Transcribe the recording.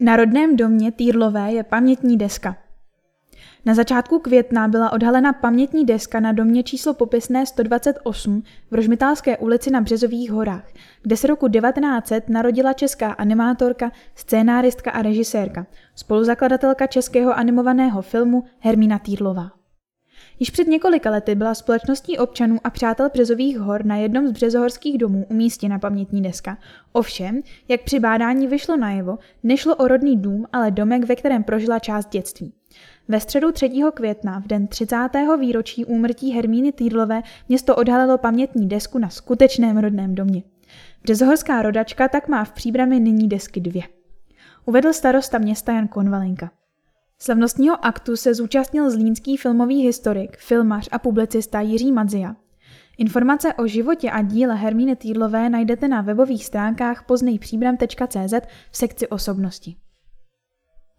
Na rodném domě Týrlové je pamětní deska. Na začátku května byla odhalena pamětní deska na domě číslo popisné 128 v Rožmitálské ulici na Březových horách, kde se roku 1900 narodila česká animátorka, scénáristka a režisérka, spoluzakladatelka českého animovaného filmu Hermína Týrlová. Již před několika lety byla společností občanů a přátel Březových hor na jednom z březohorských domů umístěna pamětní deska. Ovšem, jak při bádání vyšlo najevo, nešlo o rodný dům, ale domek, ve kterém prožila část dětství. Ve středu 3. května, v den 30. výročí úmrtí Hermíny Týdlové, město odhalilo pamětní desku na skutečném rodném domě. Březohorská rodačka tak má v příbrami nyní desky dvě. Uvedl starosta města Jan Konvalinka. Slavnostního aktu se zúčastnil zlínský filmový historik, filmař a publicista Jiří Madzia. Informace o životě a díle Hermíny Týdlové najdete na webových stránkách poznejpříbram.cz v sekci osobnosti.